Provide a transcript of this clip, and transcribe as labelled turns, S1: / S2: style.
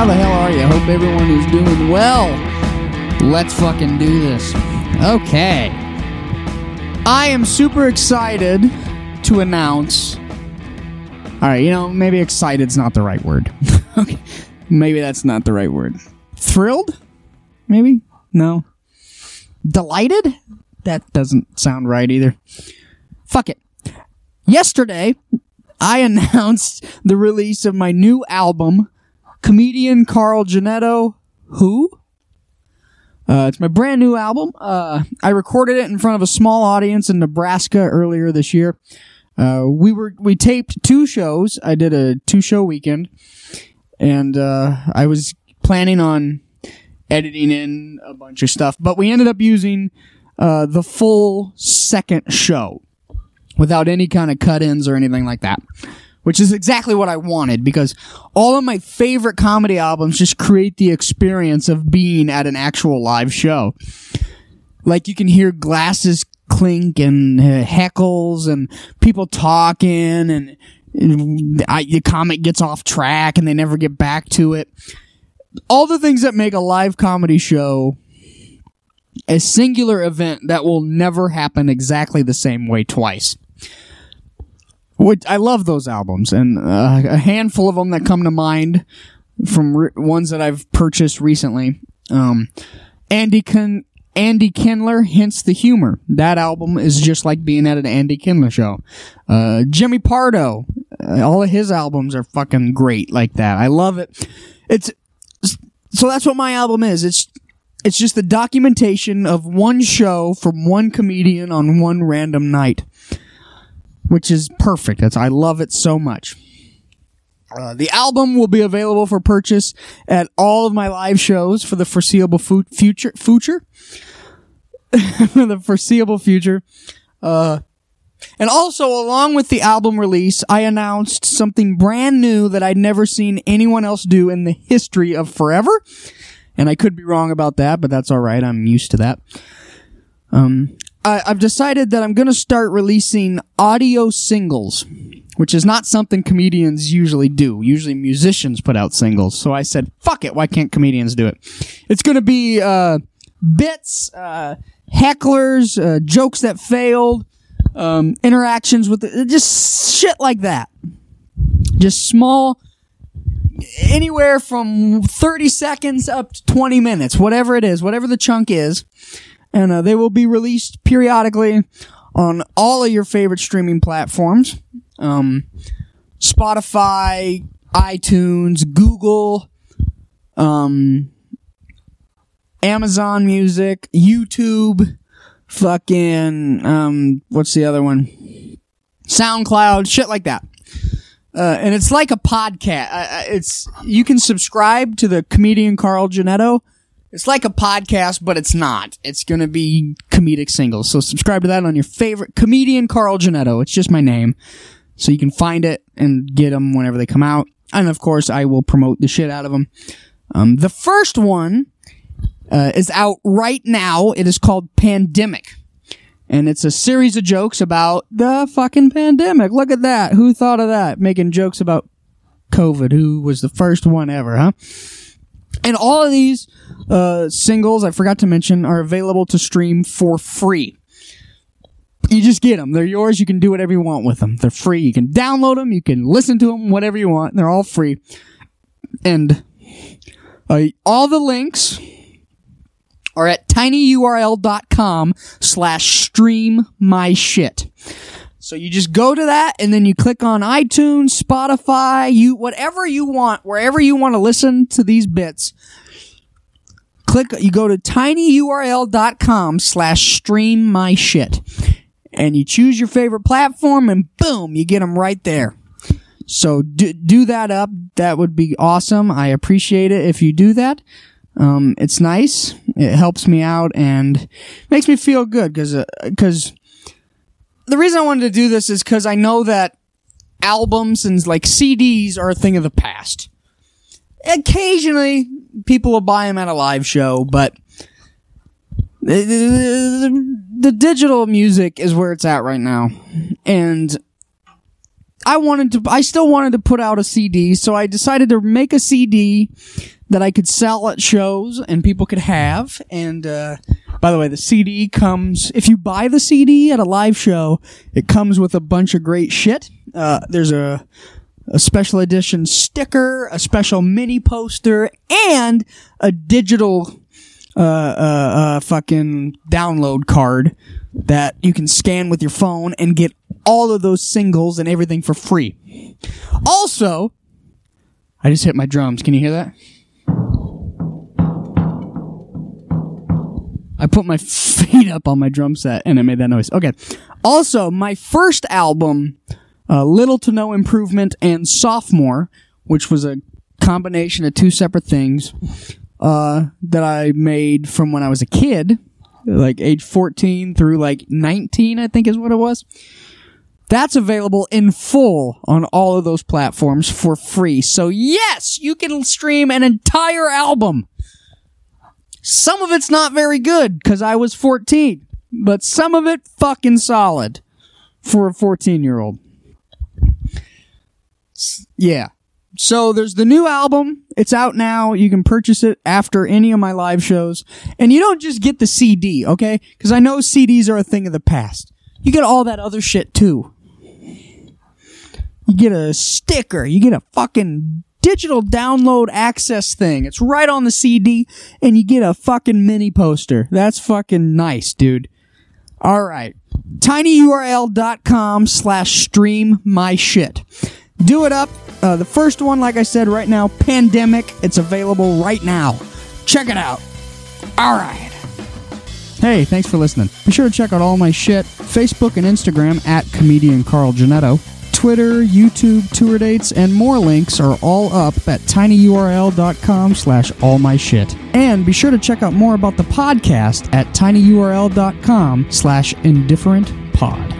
S1: How the hell are you? Hope everyone is doing well. Let's fucking do this. Okay. I am super excited to announce. All right, you know, maybe excited's not the right word. okay. Maybe that's not the right word. Thrilled? Maybe? No. Delighted? That doesn't sound right either. Fuck it. Yesterday, I announced the release of my new album, comedian Carl Giannetto. Who? Uh, it's my brand new album. Uh, I recorded it in front of a small audience in Nebraska earlier this year. Uh, we were we taped two shows. I did a two show weekend, and uh, I was planning on editing in a bunch of stuff, but we ended up using uh, the full second show without any kind of cut-ins or anything like that. Which is exactly what I wanted because all of my favorite comedy albums just create the experience of being at an actual live show. Like you can hear glasses clink and uh, heckles and people talking and, and I, the comic gets off track and they never get back to it. All the things that make a live comedy show a singular event that will never happen exactly the same way twice. Which I love those albums, and uh, a handful of them that come to mind from re- ones that I've purchased recently. Um, Andy Kin- Andy Kindler Hence the Humor. That album is just like being at an Andy Kindler show. Uh, Jimmy Pardo, uh, all of his albums are fucking great like that. I love it. It's so that's what my album is. It's it's just the documentation of one show from one comedian on one random night, which is perfect. That's I love it so much. Uh, the album will be available for purchase at all of my live shows for the foreseeable fu- future. Future, for the foreseeable future. Uh, and also, along with the album release, I announced something brand new that I'd never seen anyone else do in the history of forever. And I could be wrong about that, but that's all right. I'm used to that. Um, I, I've decided that I'm going to start releasing audio singles, which is not something comedians usually do. Usually musicians put out singles. So I said, fuck it. Why can't comedians do it? It's going to be, uh, bits, uh, hecklers, uh, jokes that failed, um, interactions with the, just shit like that. Just small, anywhere from 30 seconds up to 20 minutes, whatever it is, whatever the chunk is. And uh, they will be released periodically on all of your favorite streaming platforms um, Spotify, iTunes, Google, um, Amazon Music, YouTube, fucking, um, what's the other one? SoundCloud, shit like that. Uh, and it's like a podcast. Uh, it's you can subscribe to the comedian Carl Giannetto. It's like a podcast, but it's not. It's gonna be comedic singles. So subscribe to that on your favorite comedian Carl Giannetto. It's just my name, so you can find it and get them whenever they come out. And of course, I will promote the shit out of them. Um, the first one uh, is out right now. It is called Pandemic. And it's a series of jokes about the fucking pandemic. Look at that. Who thought of that? Making jokes about COVID. Who was the first one ever, huh? And all of these uh, singles, I forgot to mention, are available to stream for free. You just get them. They're yours. You can do whatever you want with them. They're free. You can download them. You can listen to them, whatever you want. They're all free. And uh, all the links are at tinyurl.com slash stream my shit. So you just go to that and then you click on iTunes, Spotify, you whatever you want, wherever you want to listen to these bits. Click you go to tinyurl.com slash stream my shit. And you choose your favorite platform and boom, you get them right there. So do, do that up. That would be awesome. I appreciate it if you do that. Um, it's nice. It helps me out and makes me feel good because because the reason I wanted to do this is because I know that albums and like CDs are a thing of the past. Occasionally, people will buy them at a live show, but the, the, the digital music is where it's at right now, and I wanted to, I still wanted to put out a CD, so I decided to make a CD that I could sell at shows and people could have. And, uh, by the way, the CD comes, if you buy the CD at a live show, it comes with a bunch of great shit. Uh, there's a, a special edition sticker, a special mini poster, and a digital, uh, uh, uh, fucking download card that you can scan with your phone and get all of those singles and everything for free. Also, I just hit my drums. Can you hear that? I put my feet up on my drum set and it made that noise. Okay. Also, my first album, uh, Little to No Improvement and Sophomore, which was a combination of two separate things, uh, that I made from when I was a kid, like age 14 through like 19, I think is what it was. That's available in full on all of those platforms for free. So yes, you can stream an entire album. Some of it's not very good because I was 14, but some of it fucking solid for a 14 year old. Yeah. So there's the new album. It's out now. You can purchase it after any of my live shows. And you don't just get the CD, okay? Because I know CDs are a thing of the past. You get all that other shit too. You get a sticker. You get a fucking digital download access thing. It's right on the CD and you get a fucking mini poster. That's fucking nice, dude. All right. tinyurl.com slash stream my shit. Do it up. Uh, the first one, like I said, right now, Pandemic. It's available right now. Check it out. All right. Hey, thanks for listening. Be sure to check out all my shit Facebook and Instagram at comedian Carl Giannetto. Twitter, YouTube, tour dates, and more links are all up at tinyurl.com slash all my shit. And be sure to check out more about the podcast at tinyurl.com slash indifferent pod.